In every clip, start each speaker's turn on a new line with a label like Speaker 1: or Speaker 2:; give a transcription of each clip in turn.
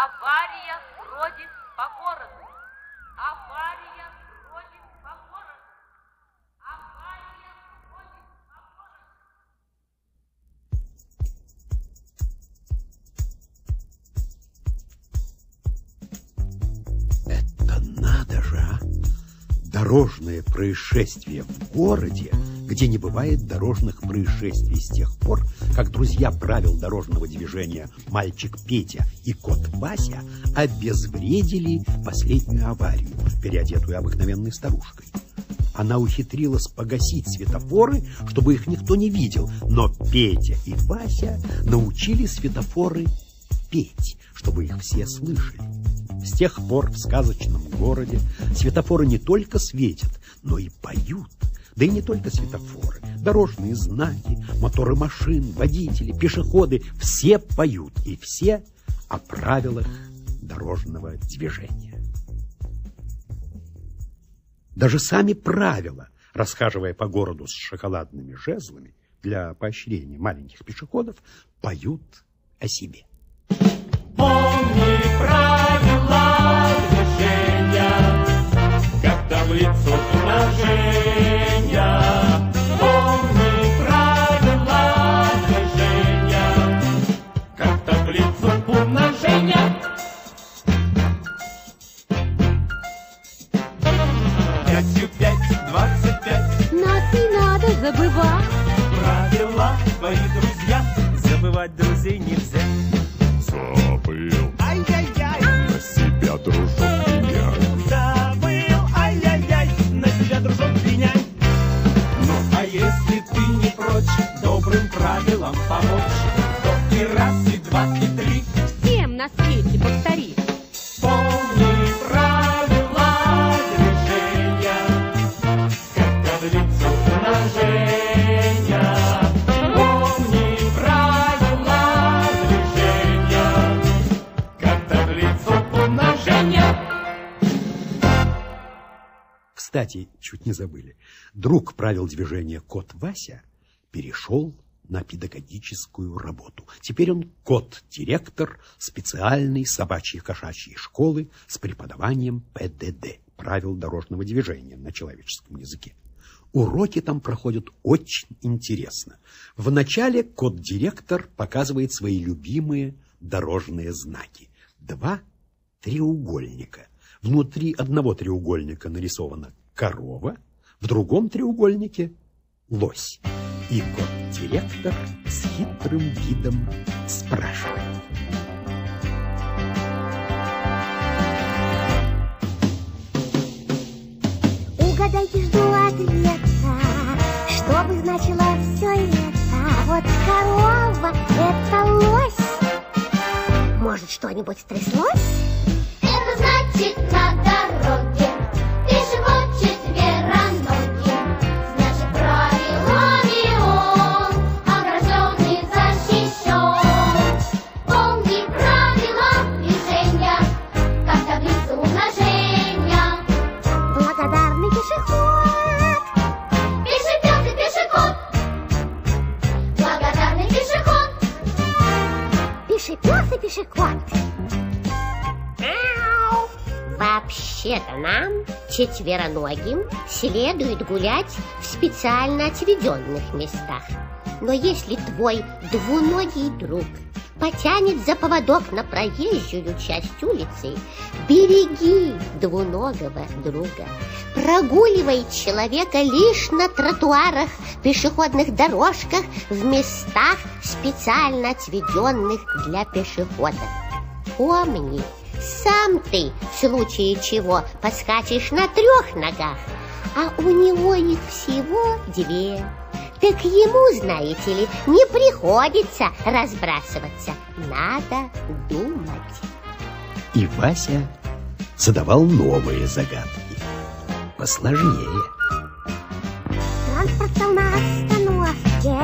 Speaker 1: Авария бродит по городу! Авария бродит по городу! Авария бродит по городу!
Speaker 2: Это надо же, а! Дорожное происшествие в городе, где не бывает дорожных происшествий с тех пор, как друзья правил дорожного движения мальчик Петя и кот Вася обезвредили последнюю аварию, переодетую обыкновенной старушкой. Она ухитрилась погасить светофоры, чтобы их никто не видел, но Петя и Вася научили светофоры петь, чтобы их все слышали. С тех пор в сказочном городе светофоры не только светят, но и поют. Да и не только светофоры, дорожные знаки, моторы машин, водители, пешеходы – все поют и все о правилах дорожного движения. Даже сами правила, расхаживая по городу с шоколадными жезлами для поощрения маленьких пешеходов, поют о себе.
Speaker 3: Помни правила движения, как таблицу умножения.
Speaker 4: Забывать.
Speaker 3: Правила твои друзья, забывать друзей нельзя.
Speaker 5: Забыл
Speaker 3: Ай-яй-яй,
Speaker 5: на себя дружок меня.
Speaker 3: забыл, ай-яй-яй, на себя дружок пеняй. Ну, а если ты не прочь добрым правилам помочь, то и раз, и два, и
Speaker 2: Кстати, чуть не забыли. Друг правил движения кот Вася перешел на педагогическую работу. Теперь он кот-директор специальной собачьей кошачьей школы с преподаванием ПДД, правил дорожного движения на человеческом языке. Уроки там проходят очень интересно. Вначале кот-директор показывает свои любимые дорожные знаки. Два треугольника. Внутри одного треугольника нарисована корова, в другом треугольнике лось. И кот-директор с хитрым видом спрашивает.
Speaker 6: Угадайте, жду ответа, что бы значило все это. Вот корова — это лось. Может, что-нибудь стряслось?
Speaker 7: Это значит на
Speaker 6: Вообще-то нам, четвероногим, следует гулять в специально отведенных местах. Но если твой двуногий друг потянет за поводок на проезжую часть улицы, береги двуногого друга. Прогуливай человека лишь на тротуарах, пешеходных дорожках, в местах, специально отведенных для пешеходов. Помни, сам ты в случае чего подскачешь на трех ногах, а у него их всего две. Так ему, знаете ли, не приходится разбрасываться. Надо думать.
Speaker 2: И Вася задавал новые загадки. Посложнее.
Speaker 6: Транспорт стал на остановке.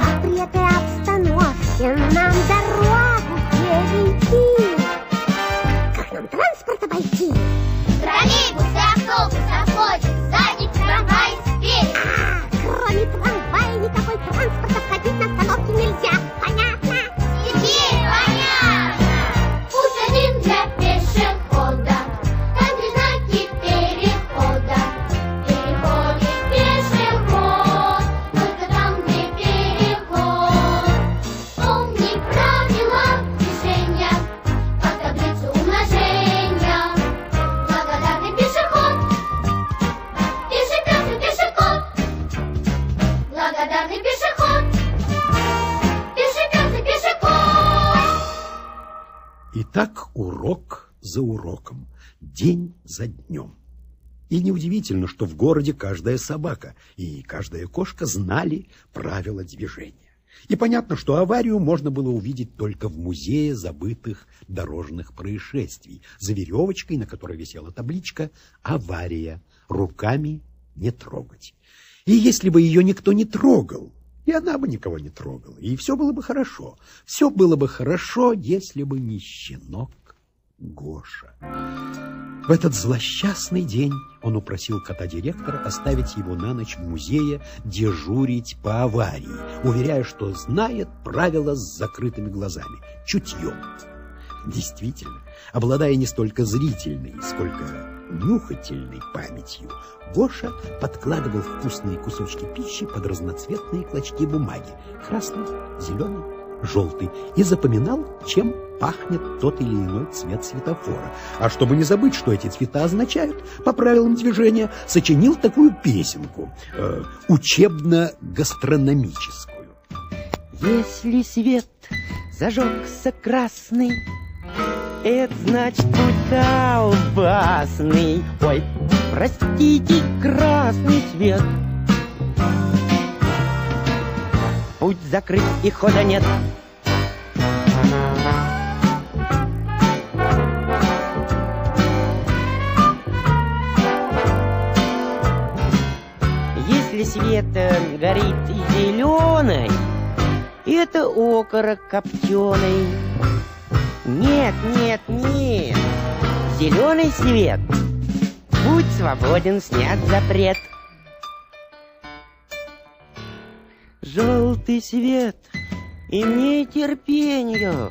Speaker 6: Как при этой обстановке нам дорогу перейти? Как нам
Speaker 2: день за днем. И неудивительно, что в городе каждая собака и каждая кошка знали правила движения. И понятно, что аварию можно было увидеть только в музее забытых дорожных происшествий, за веревочкой, на которой висела табличка «Авария. Руками не трогать». И если бы ее никто не трогал, и она бы никого не трогала, и все было бы хорошо. Все было бы хорошо, если бы не щенок Гоша. В этот злосчастный день он упросил кота-директора оставить его на ночь в музее дежурить по аварии, уверяя, что знает правила с закрытыми глазами, чутьем. Действительно, обладая не столько зрительной, сколько нюхательной памятью, Гоша подкладывал вкусные кусочки пищи под разноцветные клочки бумаги, красный, зеленый, желтый, и запоминал, чем пахнет тот или иной цвет светофора. А чтобы не забыть, что эти цвета означают, по правилам движения, сочинил такую песенку, э, учебно-гастрономическую.
Speaker 8: Если свет зажегся красный, это значит путь колбасный. Ой, простите, красный свет. Путь закрыт и хода нет. Если свет э, горит зеленый, это окорок копченый. Нет, нет, нет. Зеленый свет. Будь свободен, снят запрет. Желтый свет. Имей терпение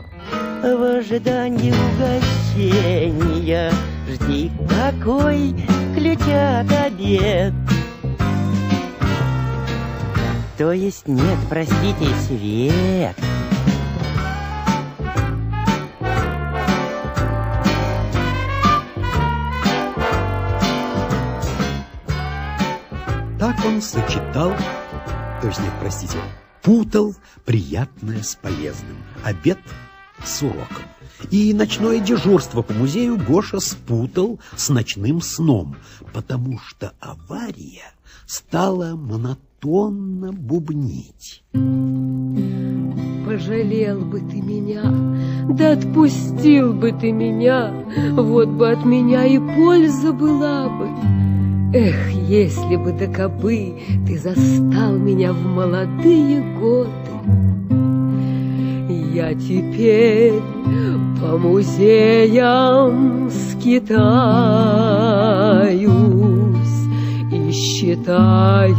Speaker 8: в ожидании угощения. Жди, какой ключат обед. То есть нет, простите, свет.
Speaker 2: Так он сочетал, то есть нет, простите, путал приятное с полезным, обед с уроком. И ночное дежурство по музею Гоша спутал с ночным сном, потому что авария стала монотонно бубнить.
Speaker 9: Пожалел бы ты меня, да отпустил бы ты меня, вот бы от меня и польза была бы. Эх, если бы да кабы ты застал меня в молодые годы, я теперь по музеям скитаюсь и считаюсь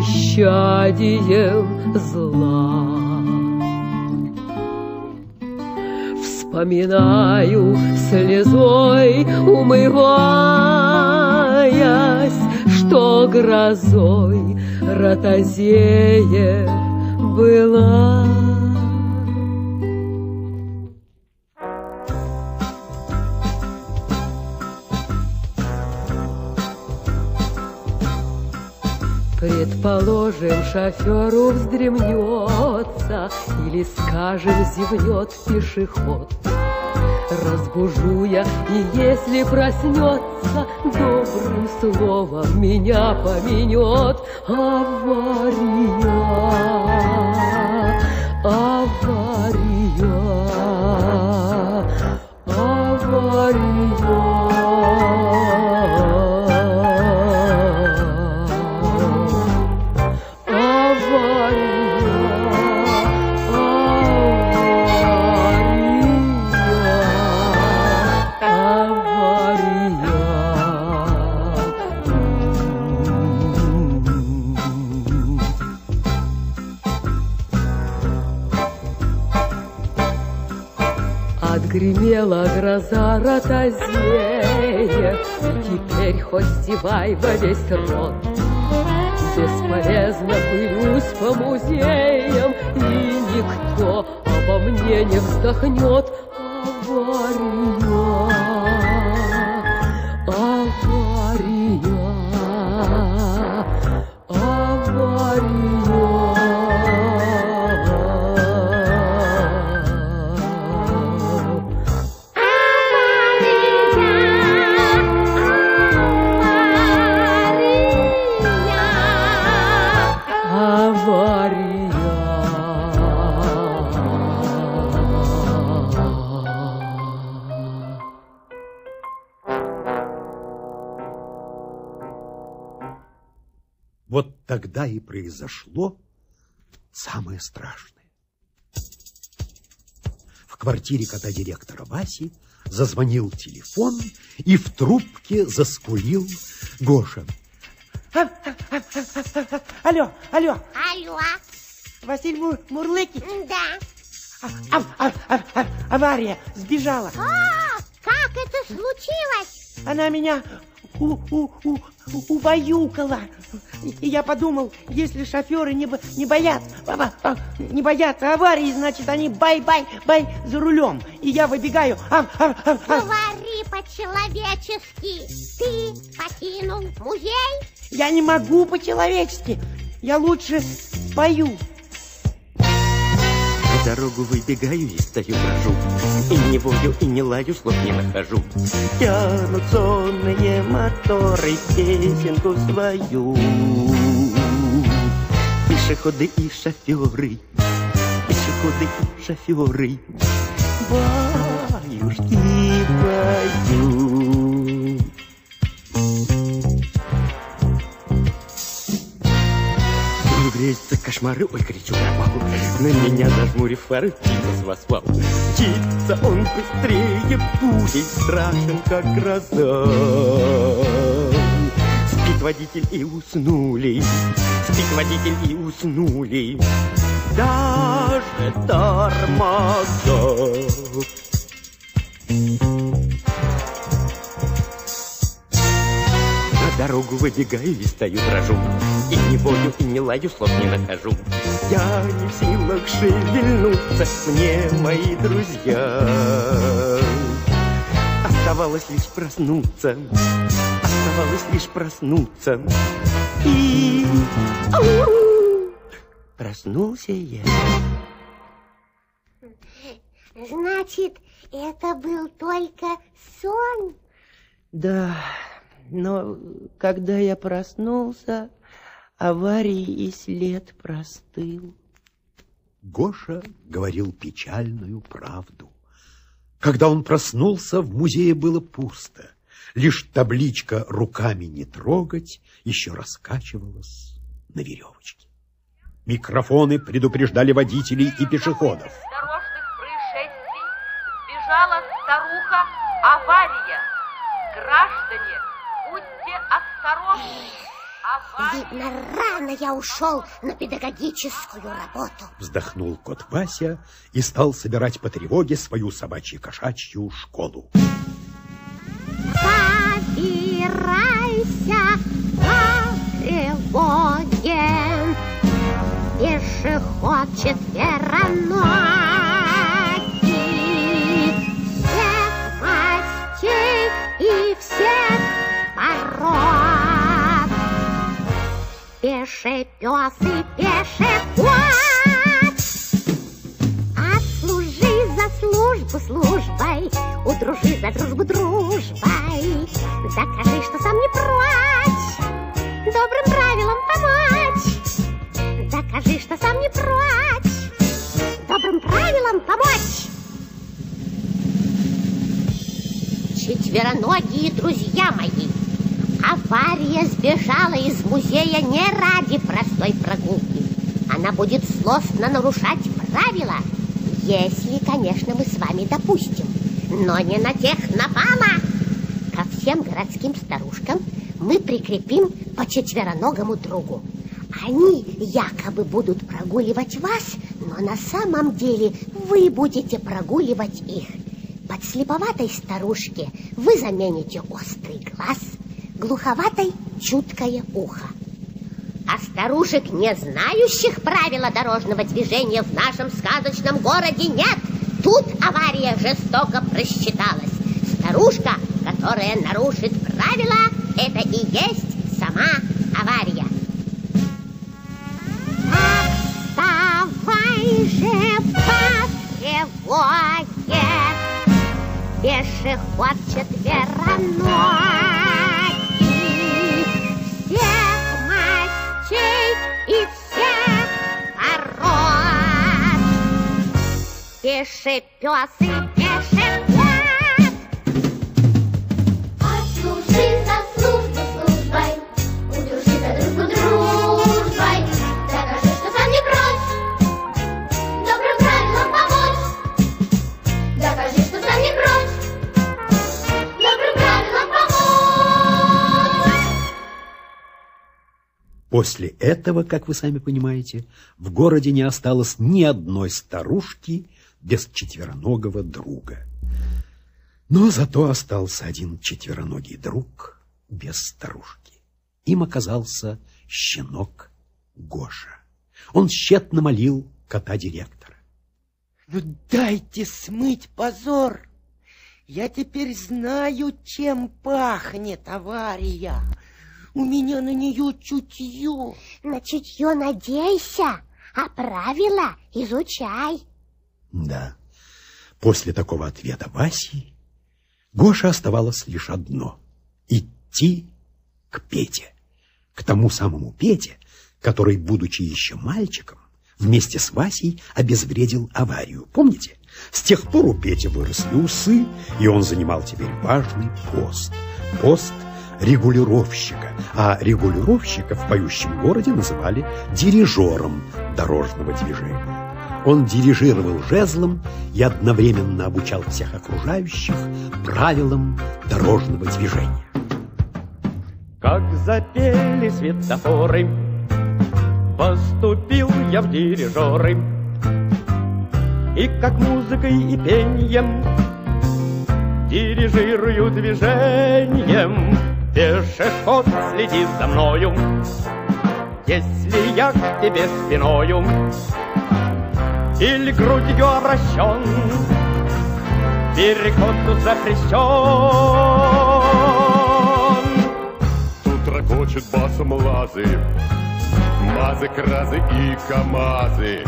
Speaker 9: исчадием зла. Поминаю слезой, умываясь, что грозой Ротозеев была. Предположим, шоферу вздремнется Или, скажем, зевнет пешеход. Разбужу я, и если проснется, Добрым словом меня поменет Авария, авария, Отгремела ротозея, Теперь хоть зевай во весь рот. Бесполезно пылюсь по музеям, И никто обо мне не вздохнет. Авария,
Speaker 2: Вот тогда и произошло самое страшное. В квартире кота директора Васи зазвонил телефон, и в трубке заскулил Гоша.
Speaker 10: Алло, алло,
Speaker 6: Алло,
Speaker 10: Василий Мур- Мурлыкин.
Speaker 6: да.
Speaker 10: А- а- а- а- авария, сбежала.
Speaker 6: А, как это случилось?
Speaker 10: Она меня у- у- у- убаюкала. И- И я подумал, если шоферы не, бо- не боятся, а- а- а, не боятся аварии, значит, они бай-бай-бай за рулем. И я выбегаю. А, а, а, а.
Speaker 6: Говори по-человечески. Ты покинул музей?
Speaker 10: Я не могу по-человечески. Я лучше пою.
Speaker 8: Дорогу выбегаю и стою брожу. И не вою, и не лаю, слов не нахожу. Тянут сонные моторы песенку свою. Пешеходы и шоферы Пешеходы и шоферы. Баюшки поют кошмары, ой, кричу пропал На меня зажмурив фары, птица с восвал Птица, он быстрее пули Страшен, как гроза. Спит водитель и уснули. Спит водитель и уснули. Даже тормоза дорогу выбегаю и стою дрожу. И не вою, и не лаю, слов не нахожу. Я не в силах шевельнуться Мне мои друзья. Оставалось лишь проснуться Оставалось лишь проснуться. И... Проснулся я.
Speaker 6: Значит, это был только сон?
Speaker 10: Да, но когда я проснулся, аварии и след простыл.
Speaker 2: Гоша говорил печальную правду. Когда он проснулся, в музее было пусто. Лишь табличка «Руками не трогать» еще раскачивалась на веревочке. Микрофоны предупреждали водителей и пешеходов.
Speaker 1: дорожных происшествий сбежала старуха авария. Граждане, будьте осторожны.
Speaker 11: Видно, рано я ушел на педагогическую работу.
Speaker 2: Вздохнул кот Вася и стал собирать по тревоге свою собачью-кошачью школу.
Speaker 11: Собирайся по тревоге, пешеход четвероногий, Пеший пес и пешеход. Отслужи за службу службой, удружи за дружбу дружбой. Докажи, что сам не прочь, добрым правилам помочь. Докажи, что сам не прочь, добрым правилам помочь. Четвероногие друзья мои, авария сбежала из музея не ради простой прогулки. Она будет злостно нарушать правила, если, конечно, мы с вами допустим. Но не на тех напала. Ко всем городским старушкам мы прикрепим по четвероногому другу. Они якобы будут прогуливать вас, но на самом деле вы будете прогуливать их. Подслеповатой старушке вы замените острый глаз, глуховатой чуткое ухо. А старушек, не знающих правила дорожного движения в нашем сказочном городе, нет. Тут авария жестоко просчиталась. Старушка, которая нарушит правила, это и есть сама авария. Вставай же по тревоге, пешеход четвероногий, Пеший пес и пешеход.
Speaker 7: Отслужи за службу службой, удружи за дружбу дружбой. Докажи, что сам не прочь, добрым правилам помочь. Докажи, что сам не прочь, добрым правилам помочь.
Speaker 2: После этого, как вы сами понимаете, в городе не осталось ни одной старушки без четвероногого друга. Но зато остался один четвероногий друг без старушки. Им оказался щенок Гоша. Он тщетно молил кота-директора.
Speaker 12: Ну дайте смыть позор. Я теперь знаю, чем пахнет авария. У меня на нее чутье.
Speaker 11: На чутье надейся, а правила изучай.
Speaker 2: Да, после такого ответа Васи Гоше оставалось лишь одно — идти к Пете, к тому самому Пете, который, будучи еще мальчиком, вместе с Васей обезвредил аварию. Помните? С тех пор у Пети выросли усы, и он занимал теперь важный пост. Пост регулировщика. А регулировщика в поющем городе называли дирижером дорожного движения. Он дирижировал жезлом и одновременно обучал всех окружающих правилам дорожного движения.
Speaker 8: Как запели светофоры, поступил я в дирижеры. И как музыкой и пением дирижирую движением. Пешеход, следи за мною, если я к тебе спиною или грудью обращен, переход тут запрещен.
Speaker 5: Тут ракочет басом лазы, мазы, кразы и камазы.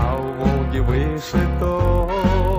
Speaker 3: А у Волги выше тон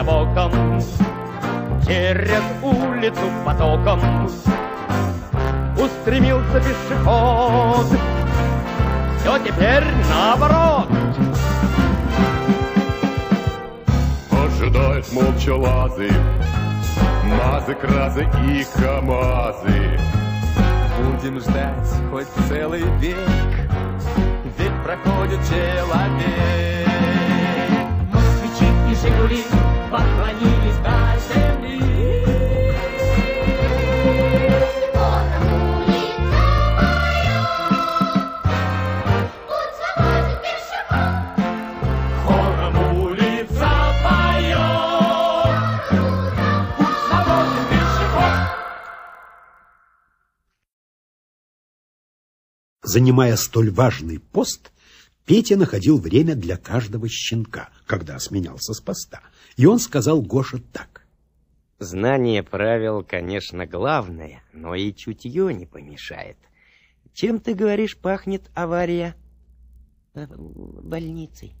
Speaker 8: я боком Через улицу потоком Устремился пешеход. Все теперь наоборот.
Speaker 5: Ожидают молча лазы, мазы, кразы и камазы.
Speaker 13: Будем ждать хоть целый век,
Speaker 2: Занимая столь важный пост, Петя находил время для каждого щенка, когда сменялся с поста. И он сказал Гоше так.
Speaker 8: Знание правил, конечно, главное, но и чутье не помешает. Чем, ты говоришь, пахнет авария?
Speaker 6: Э, Больницей.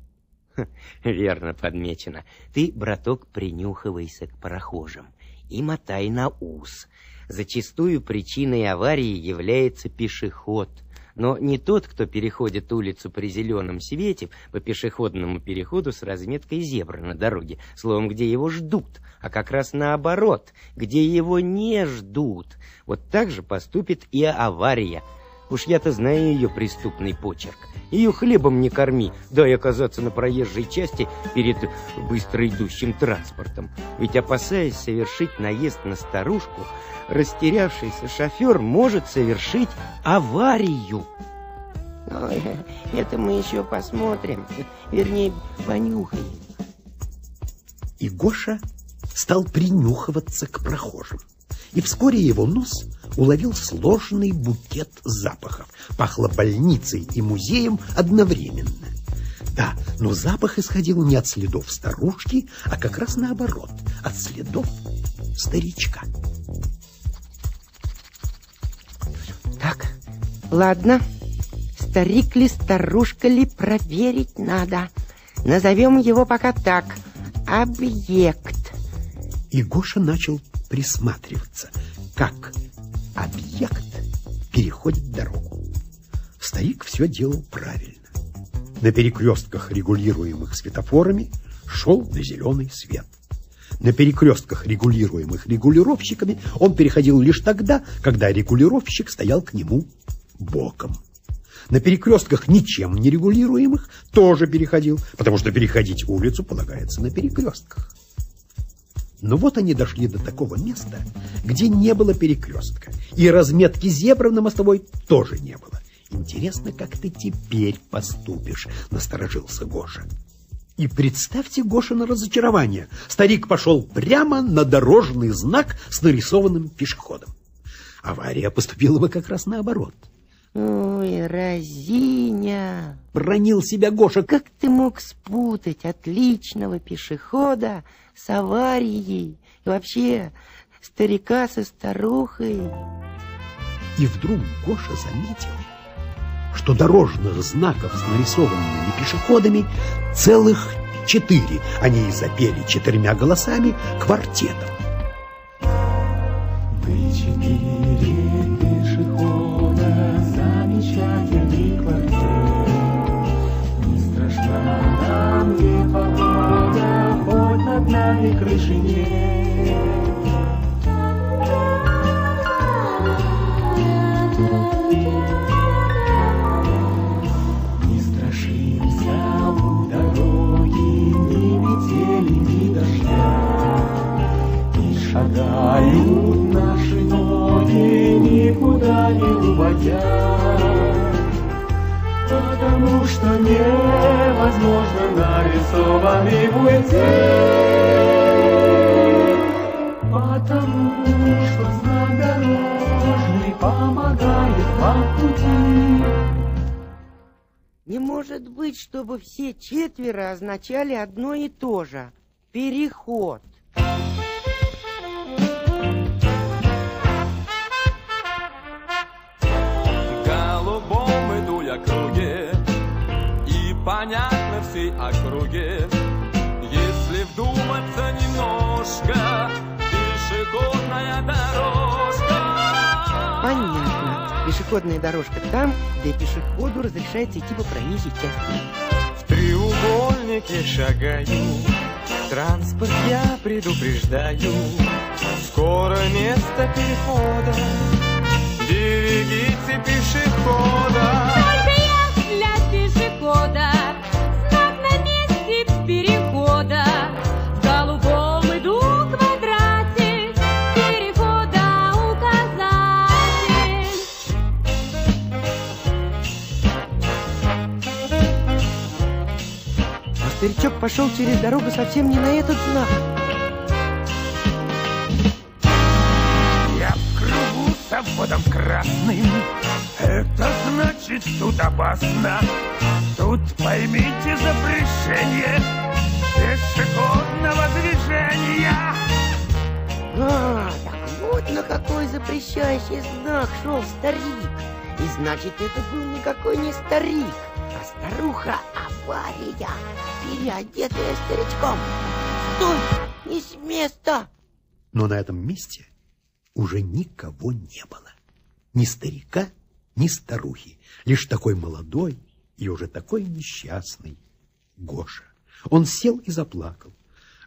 Speaker 8: Верно подмечено. Ты, браток, принюхивайся к прохожим и мотай на ус. Зачастую причиной аварии является пешеход. Но не тот, кто переходит улицу при зеленом свете по пешеходному переходу с разметкой зебра на дороге, словом, где его ждут, а как раз наоборот, где его не ждут. Вот так же поступит и авария. Уж я-то знаю ее преступный почерк. Ее хлебом не корми, дай оказаться на проезжей части перед быстро идущим транспортом. Ведь опасаясь совершить наезд на старушку, растерявшийся шофер может совершить аварию.
Speaker 6: Ой, это мы еще посмотрим. Вернее, понюхаем.
Speaker 2: И Гоша стал принюхиваться к прохожим. И вскоре его нос уловил сложный букет запахов. Пахло больницей и музеем одновременно. Да, но запах исходил не от следов старушки, а как раз наоборот, от следов старичка.
Speaker 6: Так, ладно. Старик ли, старушка ли, проверить надо. Назовем его пока так. Объект.
Speaker 2: И Гоша начал присматриваться, как объект переходит дорогу. Старик все делал правильно. На перекрестках, регулируемых светофорами, шел на зеленый свет. На перекрестках, регулируемых регулировщиками, он переходил лишь тогда, когда регулировщик стоял к нему боком. На перекрестках, ничем не регулируемых, тоже переходил, потому что переходить улицу полагается на перекрестках. Но вот они дошли до такого места, где не было перекрестка, и разметки зебры на мостовой тоже не было. Интересно, как ты теперь поступишь, насторожился Гоша. И представьте Гошина разочарование. Старик пошел прямо на дорожный знак с нарисованным пешеходом. Авария поступила бы как раз наоборот.
Speaker 6: Ой, разиня.
Speaker 2: Бронил себя Гоша.
Speaker 6: Как ты мог спутать отличного пешехода с аварией? И вообще, старика со старухой?
Speaker 2: И вдруг Гоша заметил, что дорожных знаков с нарисованными пешеходами целых четыре. Они и запели четырьмя голосами квартетом.
Speaker 3: Мы нами крыши нет. Не страшимся у дороги, ни метели, ни дождя. И шагают наши ноги, никуда не уводя. Потому что возможно нарисованный пути. Потому что знак дорожный помогает по пути.
Speaker 6: Не может быть, чтобы все четверо означали одно и то же. Переход.
Speaker 3: голубом иду я круге И понятно всей округе. Если вдуматься немножко, пешеходная дорожка.
Speaker 8: Понятно. Пешеходная дорожка там, где пешеходу разрешается идти по проезжей части.
Speaker 3: В треугольнике шагаю, транспорт я предупреждаю. Скоро место перехода, берегите пешехода.
Speaker 8: Старичок пошел через дорогу совсем не на этот знак.
Speaker 10: Я в кругу с обводом красным. Это значит, тут опасно. Тут поймите запрещение пешеходного движения.
Speaker 8: А, так вот на какой запрещающий знак шел старик. И значит, это был никакой не старик, а старуха авария, переодетая старичком. Стой, не с места.
Speaker 2: Но на этом месте уже никого не было. Ни старика, ни старухи. Лишь такой молодой и уже такой несчастный Гоша. Он сел и заплакал.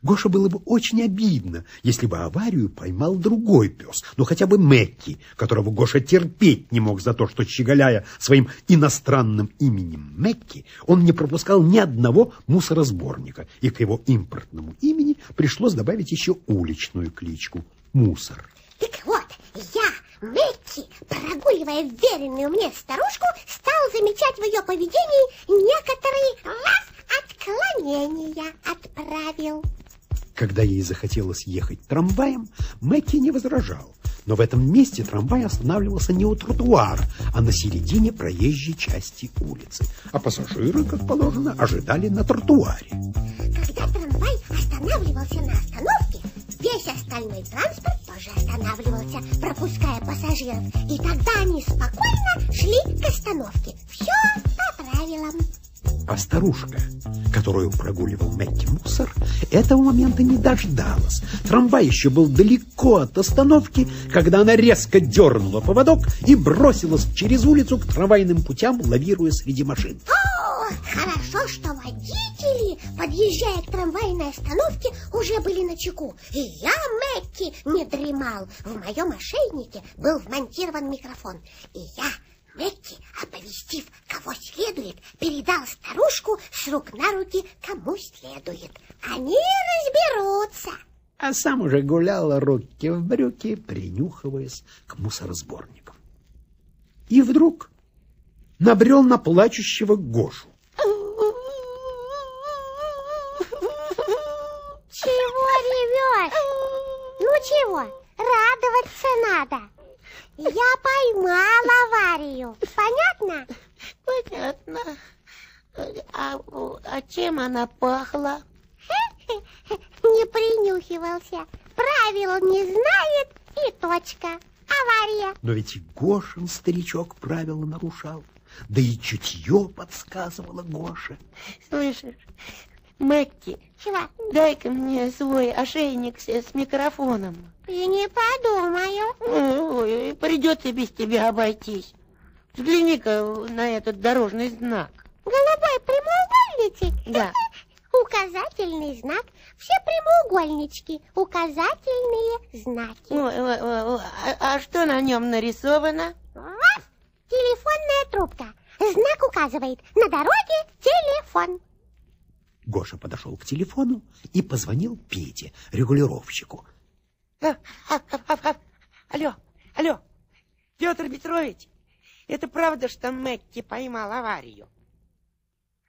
Speaker 2: Гоша было бы очень обидно, если бы аварию поймал другой пес, ну хотя бы Мэкки, которого Гоша терпеть не мог за то, что, щеголяя своим иностранным именем Мэкки, он не пропускал ни одного мусоросборника, и к его импортному имени пришлось добавить еще уличную кличку «Мусор».
Speaker 6: Так вот, я, Мэкки, прогуливая веренную мне старушку, стал замечать в ее поведении некоторые раз отклонения от правил.
Speaker 2: Когда ей захотелось ехать трамваем, Мэкки не возражал. Но в этом месте трамвай останавливался не у тротуара, а на середине проезжей части улицы. А пассажиры, как положено, ожидали на тротуаре.
Speaker 6: Когда трамвай останавливался на остановке, весь остальной транспорт тоже останавливался, пропуская пассажиров. И тогда они спокойно шли к остановке. Все по правилам.
Speaker 2: А старушка, которую прогуливал Мэкки мусор, этого момента не дождалась. Трамвай еще был далеко от остановки, когда она резко дернула поводок и бросилась через улицу к трамвайным путям, лавируя среди машин.
Speaker 6: О, хорошо, что водители, подъезжая к трамвайной остановке, уже были на чеку. И я, Мэкки, не дремал. В моем ошейнике был вмонтирован микрофон. И я, Мэкки, оповестив, кого следует, передал старушку с рук на руки, кому следует. Они разберутся.
Speaker 2: А сам уже гулял руки в брюки, принюхиваясь к мусоросборникам. И вдруг набрел на плачущего Гошу.
Speaker 6: Чего ревешь? Ну чего, радоваться надо. Я поймал аварию. Понятно?
Speaker 8: Понятно. А, а чем она пахла?
Speaker 6: Не принюхивался. Правил не знает и точка. Авария.
Speaker 2: Но ведь и Гошин старичок правила нарушал. Да и чутье подсказывало Гоше.
Speaker 8: Слышишь,
Speaker 6: Чего?
Speaker 8: дай-ка мне свой ошейник с, с микрофоном.
Speaker 6: И не подумаю.
Speaker 8: Ой, придется без тебя обойтись. Взгляни-ка на этот дорожный знак.
Speaker 6: Голубой прямоугольничек?
Speaker 8: Да.
Speaker 6: Указательный знак. Все прямоугольнички. Указательные знаки.
Speaker 8: Ой, ой, ой, а, а что на нем нарисовано?
Speaker 6: Раз. Телефонная трубка. Знак указывает. На дороге телефон.
Speaker 2: Гоша подошел к телефону и позвонил Пете, регулировщику.
Speaker 8: А, а, а, Алло, алло, Петр Петрович, это правда, что Мэкки поймал аварию?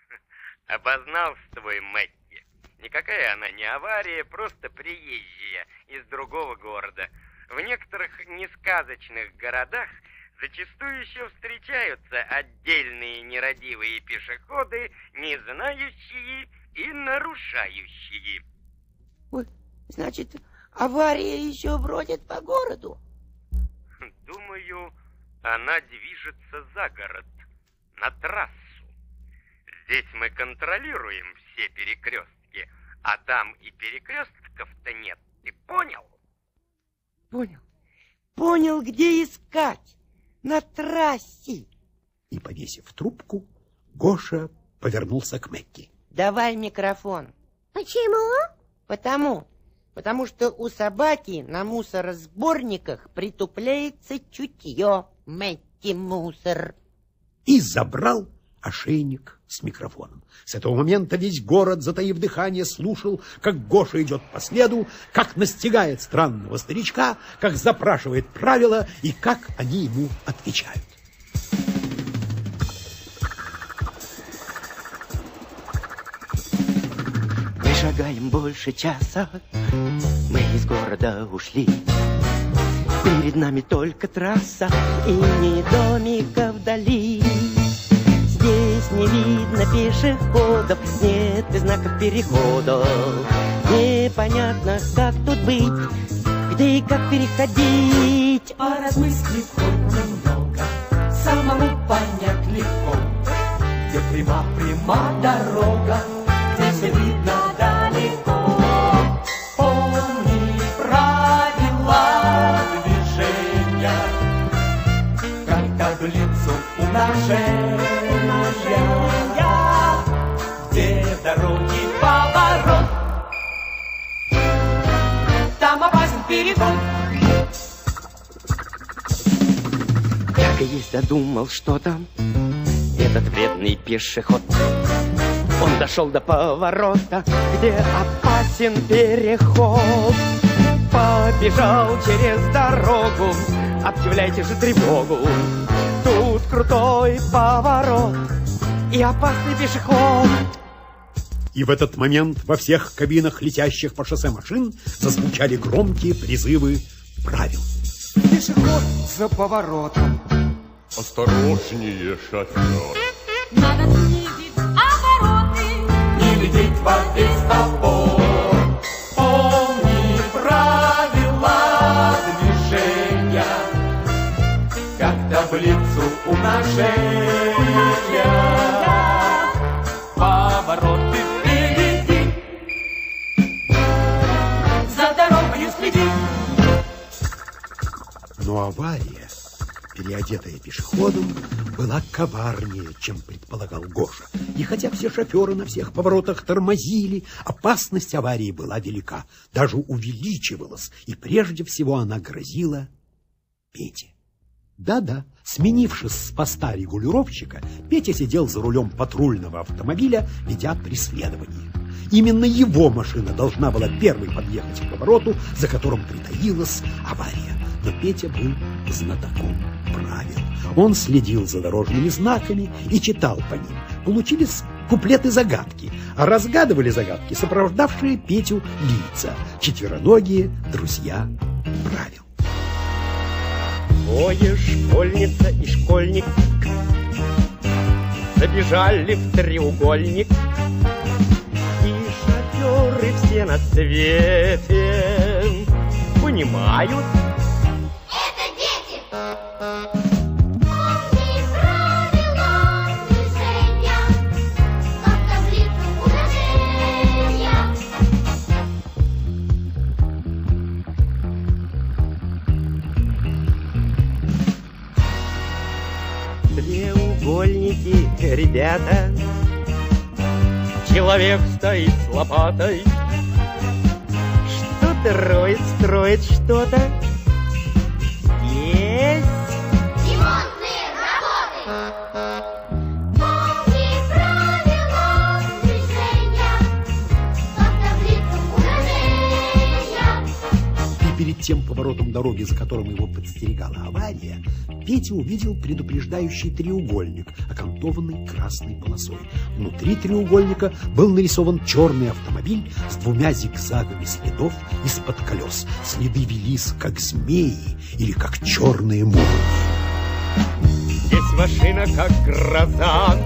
Speaker 14: Опознался твой Мэтти. Никакая она не авария, просто приезжая из другого города. В некоторых несказочных городах зачастую еще встречаются отдельные нерадивые пешеходы, не знающие и нарушающие.
Speaker 8: Ой, значит, авария еще бродит по городу?
Speaker 14: Думаю, она движется за город, на трассу.
Speaker 8: Здесь мы контролируем все перекрестки, а там и перекрестков-то нет. Ты понял?
Speaker 10: Понял. Понял, где искать. На трассе.
Speaker 2: И, повесив трубку, Гоша повернулся к Мэкки.
Speaker 10: Давай микрофон.
Speaker 6: Почему?
Speaker 10: Потому. Потому что у собаки на мусоросборниках притупляется чутье. Мэтти мусор.
Speaker 2: И забрал ошейник с микрофоном. С этого момента весь город, затаив дыхание, слушал, как Гоша идет по следу, как настигает странного старичка, как запрашивает правила и как они ему отвечают.
Speaker 8: Шагаем больше часа, мы из города ушли. Перед нами только трасса и ни домика вдали. Здесь не видно пешеходов, нет и знаков переходов. Непонятно, как тут быть, где и как переходить.
Speaker 3: Поразмыслив хоть немного, самому понять легко, где пряма-пряма дорога, умножения, где дороги поворот, там опасен переход.
Speaker 8: Так и есть задумал что-то этот вредный пешеход. Он дошел до поворота, где опасен переход. Побежал через дорогу, объявляйте же тревогу. Крутой поворот и опасный пешеход.
Speaker 2: И в этот момент во всех кабинах летящих по шоссе машин зазвучали громкие призывы правил.
Speaker 13: Пешеход за поворотом. Осторожнее, шофер.
Speaker 4: Надо снизить обороты.
Speaker 3: Не лететь во весь таблицу умножения. Повороты впереди, за дорогою следи.
Speaker 2: Но авария, переодетая пешеходом, была коварнее, чем предполагал Гоша. И хотя все шоферы на всех поворотах тормозили, опасность аварии была велика, даже увеличивалась, и прежде всего она грозила Пете. Да-да, сменившись с поста регулировщика, Петя сидел за рулем патрульного автомобиля, ведя преследование. Именно его машина должна была первой подъехать к повороту, за которым притаилась авария. Но Петя был знатоком правил. Он следил за дорожными знаками и читал по ним. Получились куплеты-загадки, а разгадывали загадки сопровождавшие Петю лица, четвероногие друзья правил.
Speaker 8: Двое школьница и школьник. Забежали в треугольник. И шоферы все на свете Понимают треугольники, ребята. Человек стоит с лопатой. Что-то роет, строит что-то
Speaker 2: тем поворотом дороги, за которым его подстерегала авария, Петя увидел предупреждающий треугольник, окантованный красной полосой. Внутри треугольника был нарисован черный автомобиль с двумя зигзагами следов из-под колес. Следы велись, как змеи или как черные молнии.
Speaker 8: Здесь машина как гроза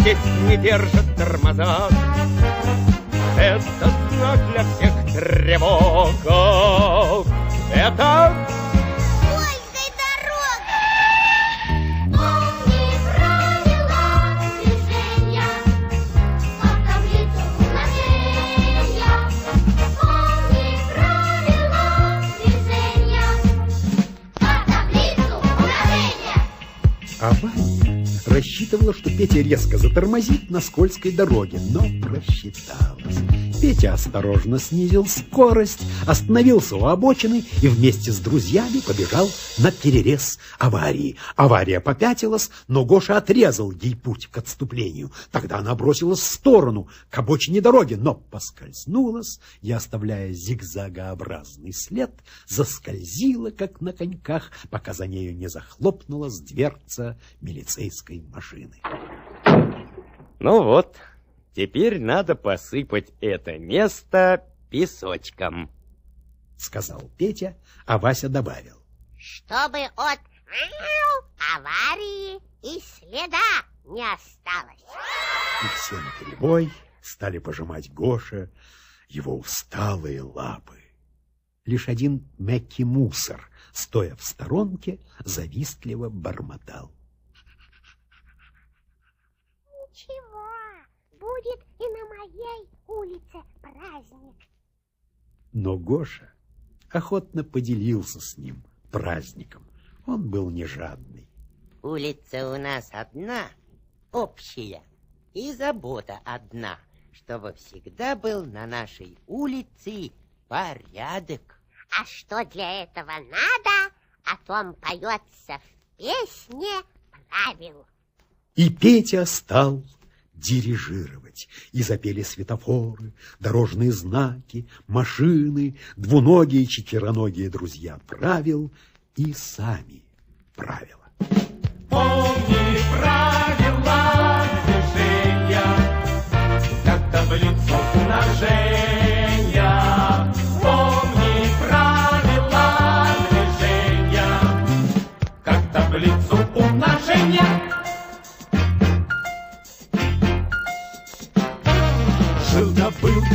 Speaker 8: Здесь не держат тормоза Это знак для всех тревога. Это... Ольга, дорога!
Speaker 7: Помни правила
Speaker 2: движения, таблицу умножения. Помни правила движения, таблицу умножения. А рассчитывала, что Петя резко затормозит на скользкой дороге, но просчиталась. Петя осторожно снизил скорость, остановился у обочины и вместе с друзьями побежал на перерез аварии. Авария попятилась, но Гоша отрезал ей путь к отступлению. Тогда она бросилась в сторону, к обочине дороги, но поскользнулась и, оставляя зигзагообразный след, заскользила, как на коньках, пока за нею не захлопнулась дверца милицейской машины.
Speaker 8: Ну вот, теперь надо посыпать это место песочком.
Speaker 2: Сказал Петя, а Вася добавил.
Speaker 6: Чтобы от аварии и следа не осталось.
Speaker 2: И все наперебой стали пожимать Гоша его усталые лапы. Лишь один Мэкки Мусор, стоя в сторонке, завистливо бормотал.
Speaker 7: Ничего, будет и на моей улице праздник.
Speaker 2: Но Гоша охотно поделился с ним праздником. Он был не жадный.
Speaker 8: Улица у нас одна, общая, и забота одна, чтобы всегда был на нашей улице порядок.
Speaker 6: А что для этого надо, о том поется в песне правил.
Speaker 2: И Петя стал дирижировать. И запели светофоры, дорожные знаки, машины, двуногие четвероногие друзья правил и сами правила.
Speaker 3: Помни правила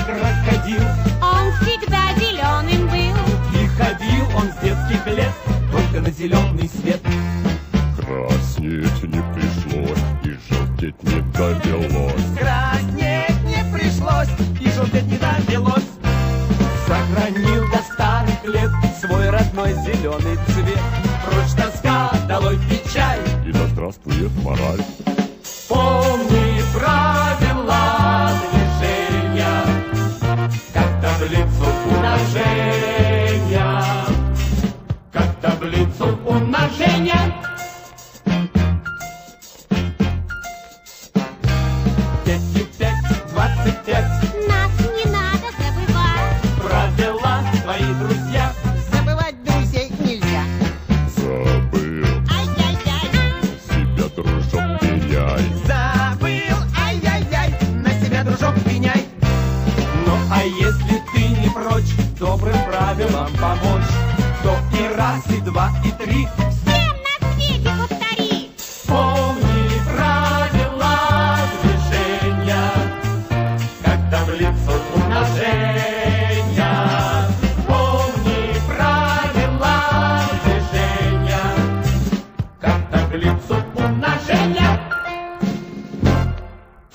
Speaker 3: крокодил,
Speaker 4: Он всегда зеленым был.
Speaker 3: и ходил он с детских лет только на зеленый свет.
Speaker 5: Краснеть не пришлось и желтеть не довелось.
Speaker 3: Краснеть не пришлось, и желтеть не довелось. Сохранил до старых лет свой родной зеленый цвет. Прочь тоска, долой печаль,
Speaker 5: И да здравствует мораль.
Speaker 3: помни таблицу
Speaker 4: не